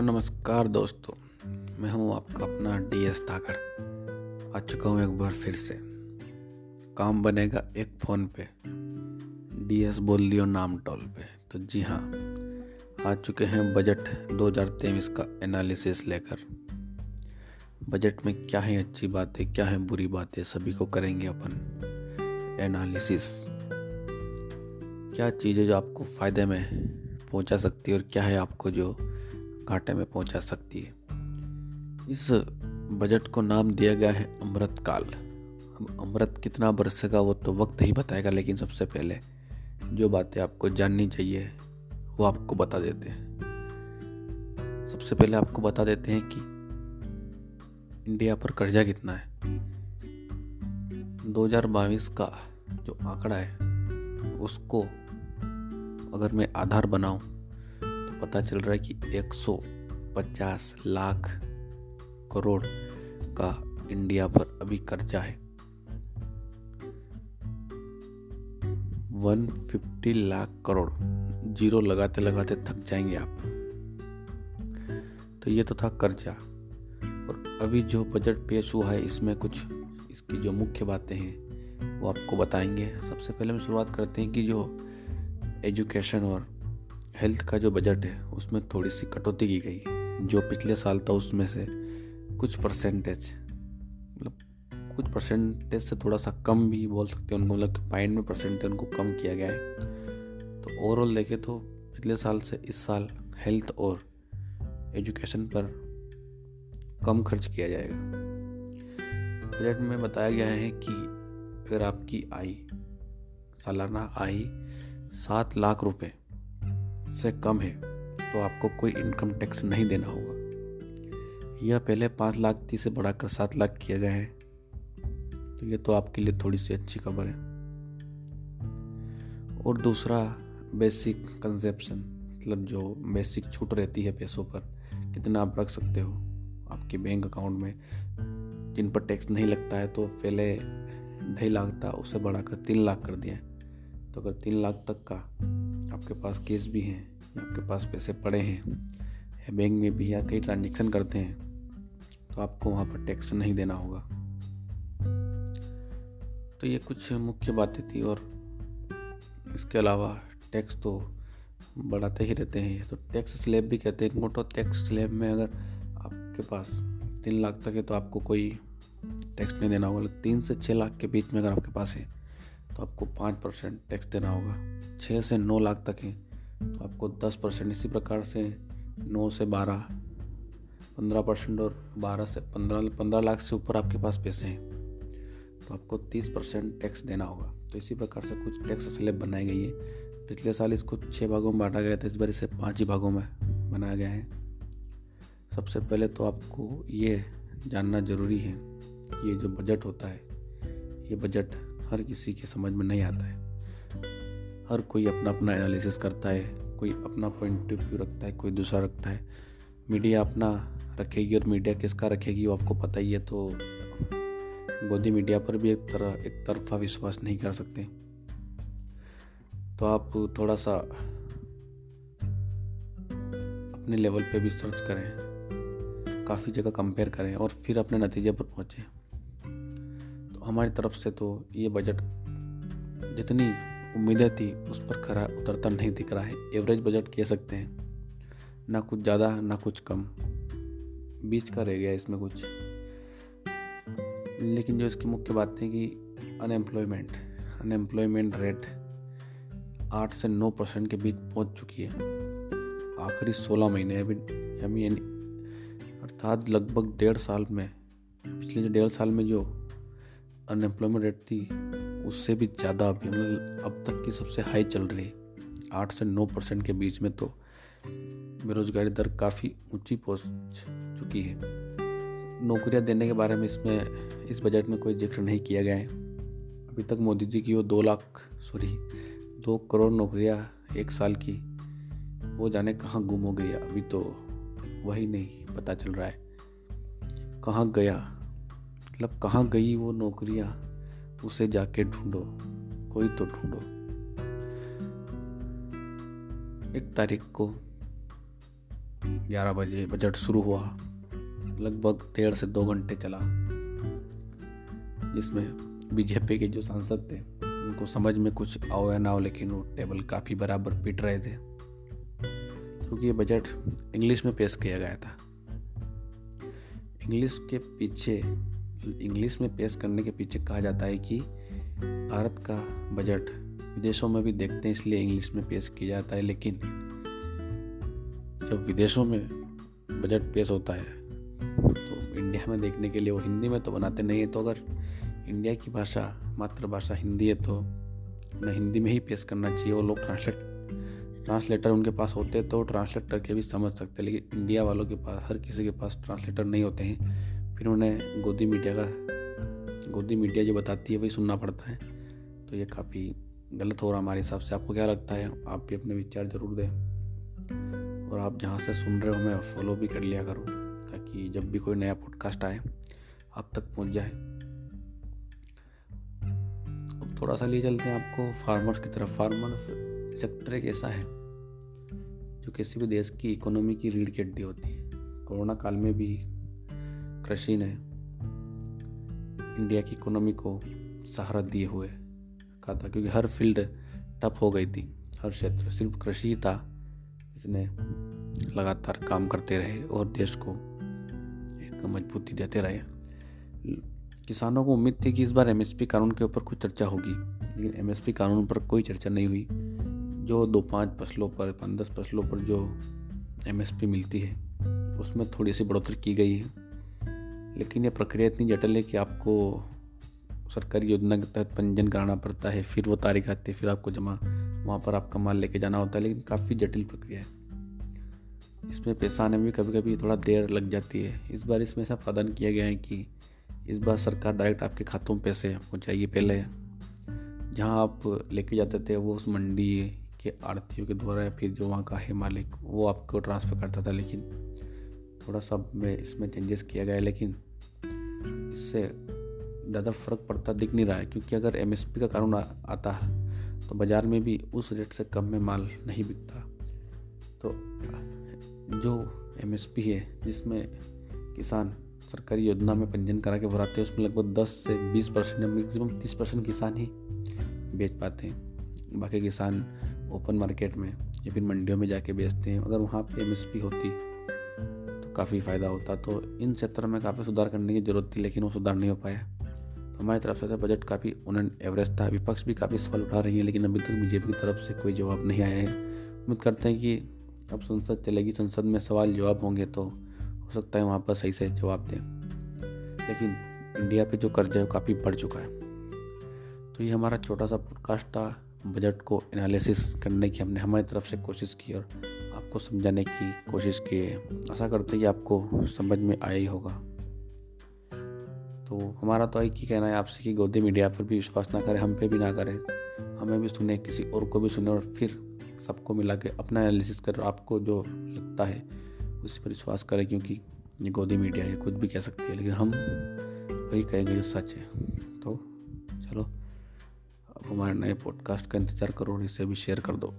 Hello, नमस्कार दोस्तों। मैं हूँ आपका अपना डी एस ताकड़ आ चुका हूँ एक बार फिर से। काम बनेगा एक फ़ोन पे। डी एस बोल लियो नाम टॉल पे। तो जी हाँ आ चुके हैं बजट 2023 का एनालिसिस लेकर। बजट में क्या है अच्छी बातें, क्या है बुरी बातें, सभी को करेंगे अपन एनालिसिस क्या चीज़ें जो आपको फ़ायदे में पहुँचा सकती है और क्या है आपको जो घाटे में पहुँचा सकती है। इस बजट को नाम दिया गया है अमृत काल अब अमृत कितना बरसेगा वो तो वक्त ही बताएगा, लेकिन सबसे पहले जो बातें आपको जाननी चाहिए, वो आपको बता देते हैं। सबसे पहले आपको बता देते हैं कि इंडिया पर कर्जा कितना है। 2022 का जो आंकड़ा है, उसको अगर मैं आधार बनाऊँ पता चल रहा है कि 150 लाख करोड़ का इंडिया पर अभी कर्जा है। 150 लाख करोड़। ज़ीरो लगाते लगाते थक जाएँगे आप। तो ये तो था कर्जा। और अभी जो बजट पेश हुआ है, इसमें कुछ इसकी जो मुख्य बातें हैं, वो आपको बताएँगे। सबसे पहले हम शुरुआत करते हैं कि जो एजुकेशन और हेल्थ का जो बजट है, उसमें थोड़ी सी कटौती की गई जो पिछले साल था, उसमें से कुछ परसेंटेज मतलब कुछ परसेंटेज से थोड़ा सा कम भी बोल सकते हैं उनको मतलब पॉइंट में परसेंटेज उनको कम किया गया है। तो ओवरऑल देखें तो पिछले साल से इस साल हेल्थ और एजुकेशन पर कम खर्च किया जाएगा। बजट में बताया गया है कि अगर आपकी आय, सालाना आय सात लाख रुपए से कम है तो आपको कोई इनकम टैक्स नहीं देना होगा। यह पहले पाँच लाख थी से बढ़ाकर सात लाख किया गया है। तो ये तो आपके लिए थोड़ी सी अच्छी खबर है। और दूसरा बेसिक कंसेप्शन मतलब जो बेसिक छूट रहती है पैसों पर, कितना आप रख सकते हो? आपके बैंक अकाउंट में जिन पर टैक्स नहीं लगता है तो पहले ढाई लाख था, उसे बढ़ाकर तीन लाख कर दिया तो अगर तीन लाख तक का आपके पास केस भी हैं, या आपके पास पैसे पड़े हैं, या बैंक में भी या कई ट्रांजेक्शन करते हैं तो आपको वहाँ पर टैक्स नहीं देना होगा। तो ये कुछ मुख्य बातें थी और इसके अलावा टैक्स तो बढ़ाते ही रहते हैं तो टैक्स स्लैब भी कहते हैं। मोटो टैक्स स्लैब में अगर आपके पास तीन लाख तक है तो आपको कोई टैक्स नहीं देना होगा। तीन से छः लाख के बीच में अगर आपके पास है तो आपको पाँच परसेंट टैक्स देना होगा। छः से नौ लाख तक है। तो आपको दस परसेंट इसी प्रकार से नौ से बारह, पंद्रह परसेंट और बारह से पंद्रह पंद्रह लाख से ऊपर आपके पास पैसे हैं। तो आपको तीस परसेंट टैक्स देना होगा। तो इसी प्रकार से कुछ टैक्स स्लेब बनाई गई है। पिछले साल इसको छः भागों में बांटा गया था, इस बार इसे पाँच ही भागों में बनाया गया है। सबसे पहले तो आपको ये जानना ज़रूरी है कि ये जो बजट होता है, ये बजट हर किसी के समझ में नहीं आता है। हर कोई अपना अपना एनालिसिस करता है, कोई अपना पॉइंट ऑफ़ व्यू रखता है, कोई दूसरा रखता है। मीडिया अपना रखेगी और मीडिया किसका रखेगी वो आपको पता ही है तो गोदी मीडिया पर भी एक तरह, एक तरफा विश्वास नहीं कर सकते। तो आप थोड़ा सा अपने लेवल पे भी सर्च करें, काफ़ी जगह कंपेयर करें और फिर अपने नतीजे पर पहुँचें। हमारी तरफ़ से तो ये बजट जितनी उम्मीदें थी, उस पर खरा उतरता नहीं दिख रहा है। एवरेज बजट कह सकते हैं। ना कुछ ज़्यादा, ना कुछ कम। बीच का रह गया इसमें कुछ। लेकिन जो इसकी मुख्य बात है कि अनएम्प्लॉयमेंट अनएम्प्लॉयमेंट रेट आठ से नौ परसेंट के बीच पहुँच चुकी है। आखिरी सोलह महीने अभी यानी अर्थात लगभग डेढ़ साल में, पिछले जो डेढ़ साल में जो अनएम्प्लॉयमेंट रेट थी, उससे भी ज़्यादा अभी मतलब अब तक की सबसे हाई चल रही है, आठ से नौ परसेंट के बीच में तो बेरोजगारी दर काफ़ी ऊँची पहुँच चुकी है। नौकरियाँ देने के बारे में इसमें, इस बजट में कोई ज़िक्र नहीं किया गया है। अभी तक मोदी जी की वो दो लाख सॉरी दो करोड़ नौकरियाँ एक साल की, वो जाने कहाँ गुम हो गई अभी तो वही नहीं पता चल रहा है। कहाँ गया मतलब कहाँ गई वो नौकरियाँ, उसे जाके ढूंढो, कोई तो ढूंढो। एक तारीख को ग्यारह बजे बजट शुरू हुआ, लगभग डेढ़ से दो घंटे चला, जिसमें बीजेपी के जो सांसद थे, उनको समझ में कुछ आओ या ना हो, लेकिन वो टेबल काफ़ी बराबर पिट रहे थे, क्योंकि ये बजट इंग्लिश में पेश किया गया था। इंग्लिश के पीछे इंग्लिश में पेश करने के पीछे कहा जाता है कि भारत का बजट विदेशों में भी देखते हैं, इसलिए इंग्लिश में पेश किया जाता है। लेकिन जब विदेशों में बजट पेश होता है तो इंडिया में देखने के लिए वो हिंदी में तो बनाते नहीं है। तो अगर इंडिया की भाषा, मातृभाषा हिंदी है तो उन्हें हिंदी में ही पेश करना चाहिए। वो लोग ट्रांसलेट ट्रांसलेटर उनके पास होते हैं तो ट्रांसलेट करके भी समझ सकते हैं। लेकिन इंडिया वालों के पास, हर किसी के पास ट्रांसलेटर नहीं होते हैं। फिर उन्हें गोदी मीडिया का, गोदी मीडिया जो बताती है वही सुनना पड़ता है। तो ये काफ़ी गलत हो रहा हमारे हिसाब से। आपको क्या लगता है? आप भी अपने विचार ज़रूर दें। और आप जहाँ से सुन रहे हो, हमें फॉलो भी कर लिया करूँ, ताकि जब भी कोई नया पॉडकास्ट आए, आप तक पहुँच जाए। अब थोड़ा सा लिए चलते हैं आपको फार्मर्स की तरफ़। फार्मर्स सेक्टर एक ऐसा है, जो किसी भी देश की इकोनॉमी की रीढ़ की हड्डी होती है। कोरोना काल में भी कृषि ने इंडिया की इकोनॉमी को सहारा दिए हुए रखा था, क्योंकि हर फ़ील्ड टफ हो गई थी, हर क्षेत्र। सिर्फ़ कृषि ही था जिसने लगातार काम करते रहे और देश को एक मजबूती देते रहे। किसानों को उम्मीद थी कि इस बार एमएसपी कानून के ऊपर कुछ चर्चा होगी, लेकिन एमएसपी कानून पर कोई चर्चा नहीं हुई। जो दो पाँच फ़सलों पर पाँच दस फ़सलों पर जो एमएसपी मिलती है, उसमें थोड़ी सी बढ़ोतरी की गई है। लेकिन ये प्रक्रिया इतनी जटिल है कि आपको सरकारी योजना के तहत पंजीयन कराना पड़ता है, फिर वो तारीख आती है, फिर आपको जमा, वहाँ पर आपका माल लेके जाना होता है, लेकिन काफ़ी जटिल प्रक्रिया है। इसमें पैसा आने में कभी कभी थोड़ा देर लग जाती है। इस बार इसमें ऐसा प्रावधान किया गया है कि इस बार सरकार डायरेक्ट आपके खातों में पैसे पहुँचाइए पहले। जहाँ आप लेके जाते थे, वो उस मंडी के आड़तियों के द्वारा या फिर जो वहाँ का है मालिक, वो आपको ट्रांसफ़र करता था, लेकिन थोड़ा सा में इसमें चेंजेस किया गया है, लेकिन इससे ज़्यादा फ़र्क पड़ता दिख नहीं रहा है, क्योंकि अगर एमएसपी का कानून आता है तो बाज़ार में भी उस रेट से कम में माल नहीं बिकता। तो जो एमएसपी है, जिसमें किसान सरकारी योजना में पंजीयन करा के भराते हैं, उसमें लगभग 10 से 20 परसेंट या मैक्सिमम 30 परसेंट किसान ही बेच पाते हैं। बाकी किसान ओपन मार्केट में या फिर मंडियों में जाके बेचते हैं। अगर वहाँ पे एम होती काफ़ी फ़ायदा होता तो इन क्षेत्र में काफ़ी सुधार करने की ज़रूरत थी, लेकिन वो सुधार नहीं हो पाया। तो हमारी तरफ़ से था बजट काफ़ी उन एवरेज था, विपक्ष भी काफ़ी सवाल उठा रही है, लेकिन अभी तक बीजेपी की तरफ़ से कोई जवाब नहीं आया है। उम्मीद करते हैं कि अब संसद चलेगी, संसद में सवाल जवाब होंगे तो हो सकता है वहाँ पर सही से जवाब दें। लेकिन इंडिया पे जो कर्जा है वो काफ़ी बढ़ चुका है। तो ये हमारा छोटा सा पॉडकास्ट था, बजट को एनालिसिस करने की हमने हमारी तरफ़ से कोशिश की और आपको समझाने की कोशिश की है। आशा करते हैं कि आपको समझ में आया ही होगा। तो हमारा तो एक ही कहना है आपसे कि गोदी मीडिया पर भी विश्वास ना करें, हम पे भी ना करें। हमें भी सुने, किसी और को भी सुने और फिर सबको मिला के अपना एनालिसिस कर आपको जो लगता है, उस पर विश्वास करें क्योंकि ये गोदी मीडिया है कुछ भी कह सकती है, लेकिन हम वही कहेंगे जो सच है। तो चलो, अब हमारे नए पॉडकास्ट का इंतज़ार करो और इसे भी शेयर कर दो।